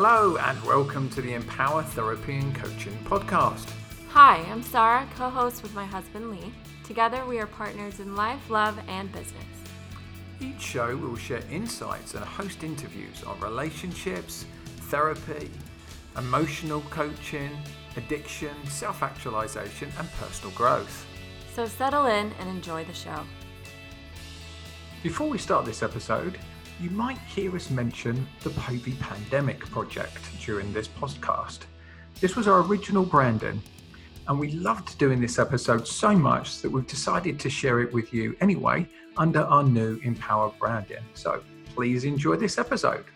Hello, and welcome to the Empower Therapy and Coaching podcast. Hi, I'm Sarah, co host with my husband Lee. Together, we are partners in life, love, and business. Each show we will share insights and host interviews on relationships, therapy, emotional coaching, addiction, self actualization, and personal growth. So settle in and enjoy the show. Before we start this episode, you might hear us mention the Povey Pandemic Project during this podcast. This was our original branding, and we loved doing this episode so much that we've decided to share it with you anyway under our new Empower branding. So please enjoy this episode.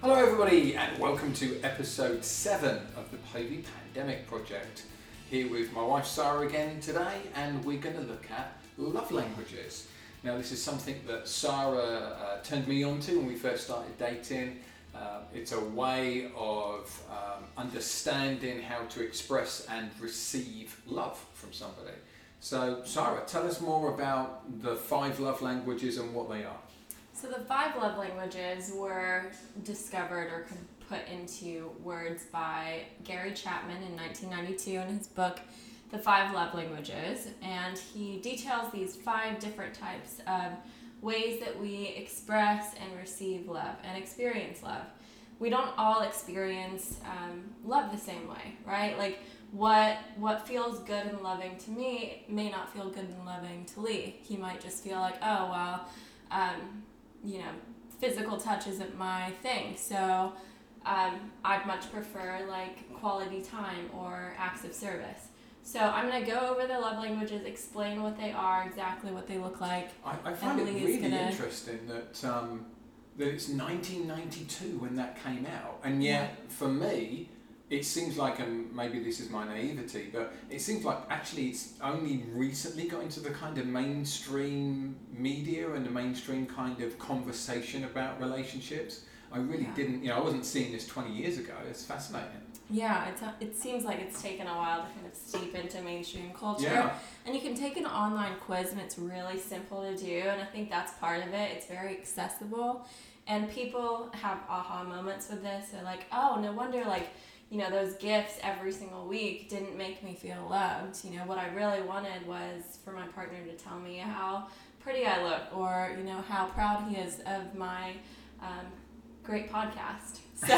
Hello, everybody, and welcome to episode seven of the Povey Pandemic Project. Here with my wife Sarah again today, and we're going to look at love languages. Now, this is something that Sarah uh, turned me on to when we first started dating. Uh, it's a way of um, understanding how to express and receive love from somebody. So, Sarah, tell us more about the five love languages and what they are. So, the five love languages were discovered or put into words by Gary Chapman in 1992 in his book, The Five Love Languages. And he details these five different types of ways that we express and receive love and experience love. We don't all experience um, love the same way, right? Like, what what feels good and loving to me may not feel good and loving to Lee. He might just feel like, oh well, um, you know, physical touch isn't my thing. So um, I'd much prefer like quality time or acts of service. So I'm gonna go over the love languages, explain what they are, exactly what they look like. I, I find it really gonna... interesting that um, that it's 1992 when that came out, and yet yeah. for me, it seems like, and maybe this is my naivety, but it seems like actually it's only recently got into the kind of mainstream media and the mainstream kind of conversation about relationships. I really yeah. didn't, you know, I wasn't seeing this 20 years ago. It's fascinating. Yeah, it's a, it seems like it's taken a while to kind of steep into mainstream culture. Yeah. And you can take an online quiz and it's really simple to do. And I think that's part of it. It's very accessible. And people have aha moments with this. They're like, oh, no wonder, like, you know, those gifts every single week didn't make me feel loved. You know, what I really wanted was for my partner to tell me how pretty I look or, you know, how proud he is of my um, great podcast. So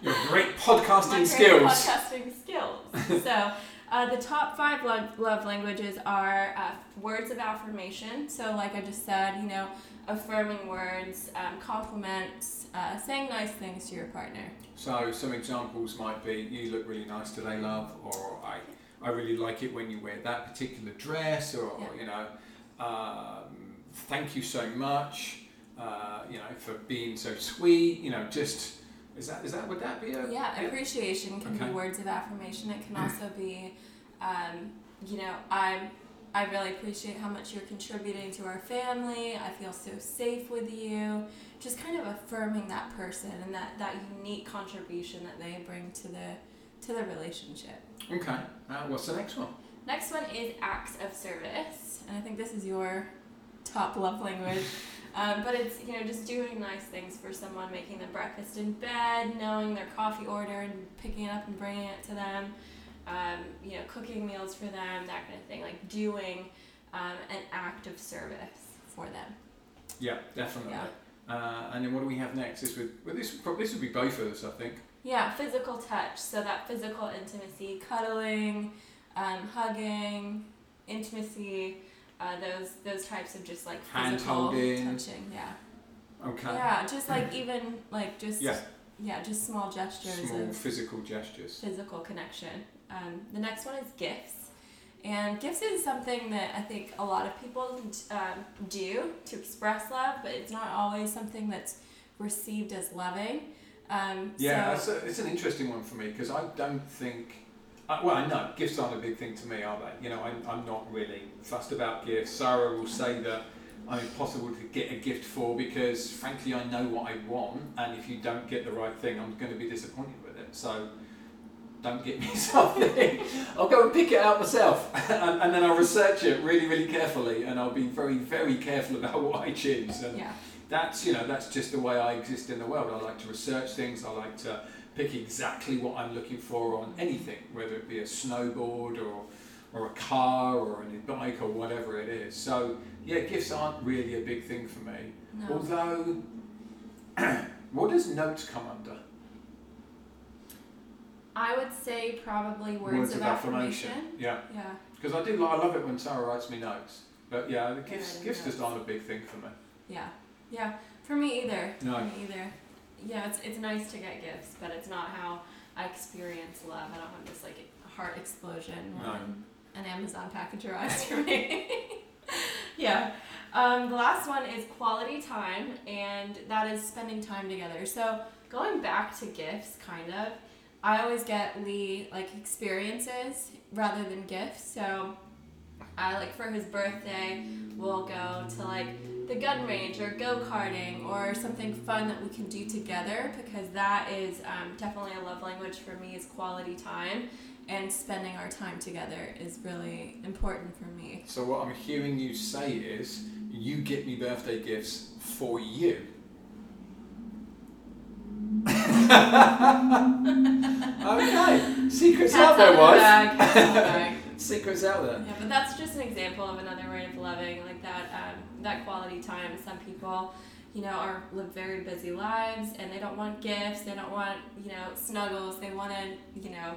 your great podcasting my skills. Great podcasting skills. so uh, the top five love, love languages are uh, words of affirmation. So like I just said, you know, affirming words, um, compliments, uh, saying nice things to your partner. So some examples might be, "You look really nice today, love," or "I, I really like it when you wear that particular dress," or, yeah. or you know, um, "Thank you so much." Uh, you know, for being so sweet, you know, just is that is that would that be a yeah appreciation can okay. be words of affirmation. It can also be, um, you know, I I really appreciate how much you're contributing to our family. I feel so safe with you. Just kind of affirming that person and that that unique contribution that they bring to the to the relationship. Okay. Uh, what's the next one? Next one is acts of service, and I think this is your top love language. Um, but it's you know just doing nice things for someone, making them breakfast in bed, knowing their coffee order and picking it up and bringing it to them. Um, you know, cooking meals for them, that kind of thing. Like doing um, an act of service for them. Yeah, definitely. Yeah. Uh, and then what do we have next? This would well, this would this would be both of us, I think. Yeah, physical touch. So that physical intimacy, cuddling, um, hugging, intimacy uh, those those types of just like hand holding, touching, yeah. Okay. Yeah, just like even like just yeah, yeah just small gestures. Small physical gestures. Physical connection. Um, the next one is gifts, and gifts is something that I think a lot of people um, do to express love, but it's not always something that's received as loving. Um, yeah, so, it's, a, it's an interesting one for me because I don't think uh, well, I know gifts aren't a big thing to me, are they? You know, I'm, I'm not really fussed about gifts. Sarah will say that I'm impossible to get a gift for because, frankly, I know what I want, and if you don't get the right thing, I'm going to be disappointed with it. So, don't get me something, I'll go and pick it out myself, and, and, then I'll research it really, really carefully, and I'll be very, very careful about what I choose. And yeah. that's you know that's just the way I exist in the world. I like to research things. I like to pick exactly what I'm looking for on anything, whether it be a snowboard or or a car or a bike or whatever it is. So yeah, gifts aren't really a big thing for me. No. Although, what does notes come under? I would say probably words, of, affirmation. Yeah, Yeah. because I do. I love it when Sarah writes me notes. But yeah, the gifts the gifts just aren't a big thing for me. Yeah. Yeah. For me either. No. For me either. Yeah, it's it's nice to get gifts, but it's not how I experience love. I don't have this like heart explosion No. when an Amazon package arrives for me. yeah. Um, the last one is quality time, and that is spending time together. So going back to gifts, kind of, I always get Lee like experiences rather than gifts. So I like for his birthday, we'll go to like the gun range or go karting or something fun that we can do together because that is um, definitely a love language for me is quality time and spending our time together is really important for me. So what I'm hearing you say is, you get me birthday gifts for you. okay, secrets out Pats there, on the wife. Secrets out there. Yeah, but that's just an example of another way of loving, like that um, that quality time. Some people, you know, are live very busy lives and they don't want gifts. They don't want you know snuggles. They want to you know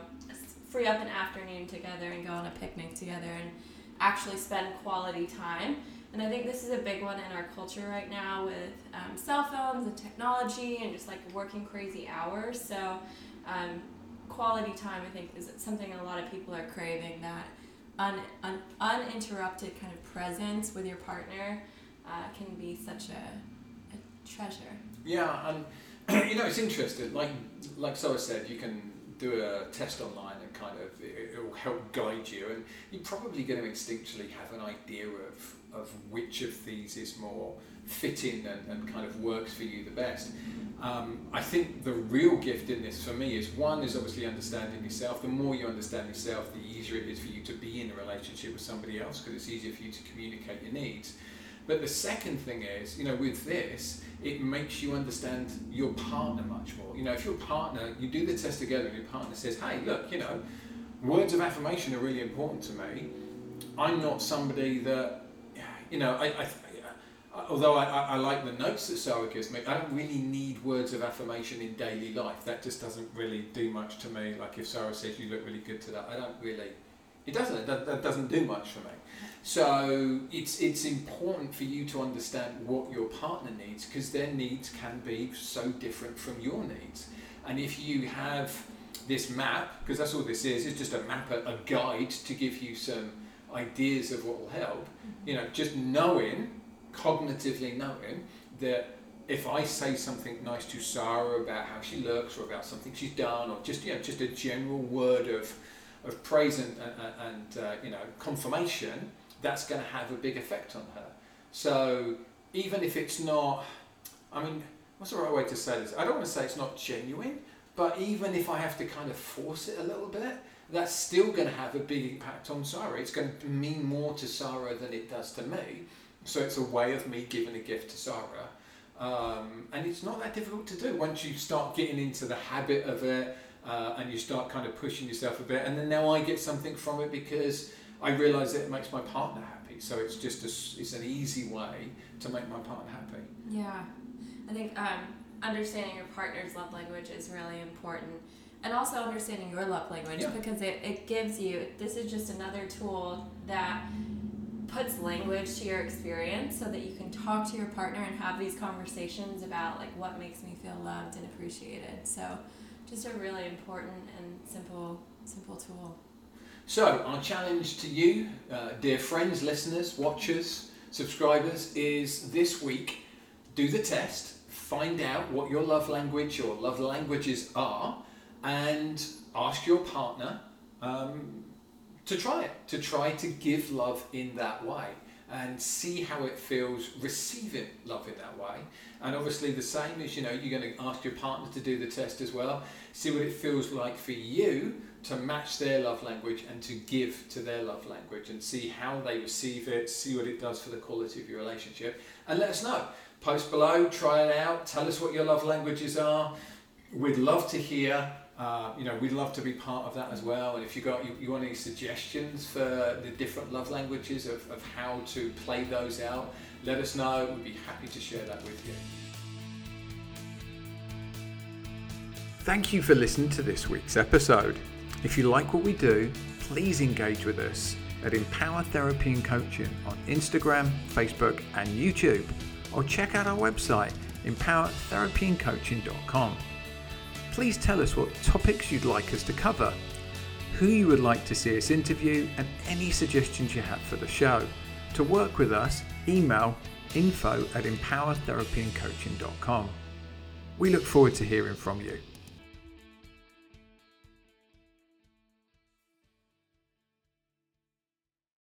free up an afternoon together and go on a picnic together and actually spend quality time. And I think this is a big one in our culture right now with um, cell phones and technology and just like working crazy hours. So. Um, quality time i think is something a lot of people are craving that un, un, uninterrupted kind of presence with your partner uh, can be such a, a treasure Yeah, and you know it's interesting. Like like Sarah said, you can do a test online and kind of it, it will help guide you, and you're probably going to instinctually have an idea of of which of these is more fitting and, and kind of works for you the best. Um, I think the real gift in this for me is one is obviously understanding yourself. The more you understand yourself, the easier it is for you to be in a relationship with somebody else because it's easier for you to communicate your needs. But the second thing is, you know, with this, it makes you understand your partner much more. You know, if your partner, you do the test together and your partner says, hey, look, you know, words of affirmation are really important to me. I'm not somebody that, you know, I, I, I although I, I, I like the notes that Sarah gives me, I don't really need words of affirmation in daily life. That just doesn't really do much to me. Like if Sarah says, you look really good today, I don't really, it doesn't, that, that doesn't do much for me. So it's it's important for you to understand what your partner needs because their needs can be so different from your needs. And if you have this map, because that's all this is, it's just a map, a, a guide to give you some ideas of what will help. You know, just knowing, cognitively knowing that if I say something nice to Sarah about how she looks or about something she's done or just you know just a general word of of praise and, and, uh, you know confirmation, that's going to have a big effect on her. So even if it's not, I mean, what's the right way to say this? I don't want to say it's not genuine, but even if I have to kind of force it a little bit, that's still going to have a big impact on Sarah. It's going to mean more to Sarah than it does to me. So it's a way of me giving a gift to Sarah. Um, and it's not that difficult to do once you start getting into the habit of it uh, and you start kind of pushing yourself a bit. And then now I get something from it because I realise that it makes my partner happy. So it's just a it's an easy way to make my partner happy. Yeah, I think um, understanding your partner's love language is really important, and also understanding your love language Yeah. because it, it gives you this is just another tool that puts language to your experience so that you can talk to your partner and have these conversations about like what makes me feel loved and appreciated. So, just a really important and simple simple tool. So, our challenge to you, uh, dear friends, listeners, watchers, subscribers, is this week do the test, find out what your love language or love languages are, and ask your partner um, to try it, to try to give love in that way and see how it feels receiving love in that way. And obviously, the same is you know, you're going to ask your partner to do the test as well, see what it feels like for you to match their love language and to give to their love language and see how they receive it, see what it does for the quality of your relationship, and let us know. Post below, try it out, tell us what your love languages are. We'd love to hear. Uh, you know, we'd love to be part of that as well. And if you got you, you want any suggestions for the different love languages of, of how to play those out, let us know. We'd be happy to share that with you. Thank you for listening to this week's episode. If you like what we do, please engage with us at Empower Therapy and Coaching on Instagram, Facebook, and YouTube, or check out our website, empowertherapyandcoaching.com. Please tell us what topics you'd like us to cover, who you would like to see us interview, and any suggestions you have for the show. To work with us, email info at empowertherapyandcoaching.com. We look forward to hearing from you.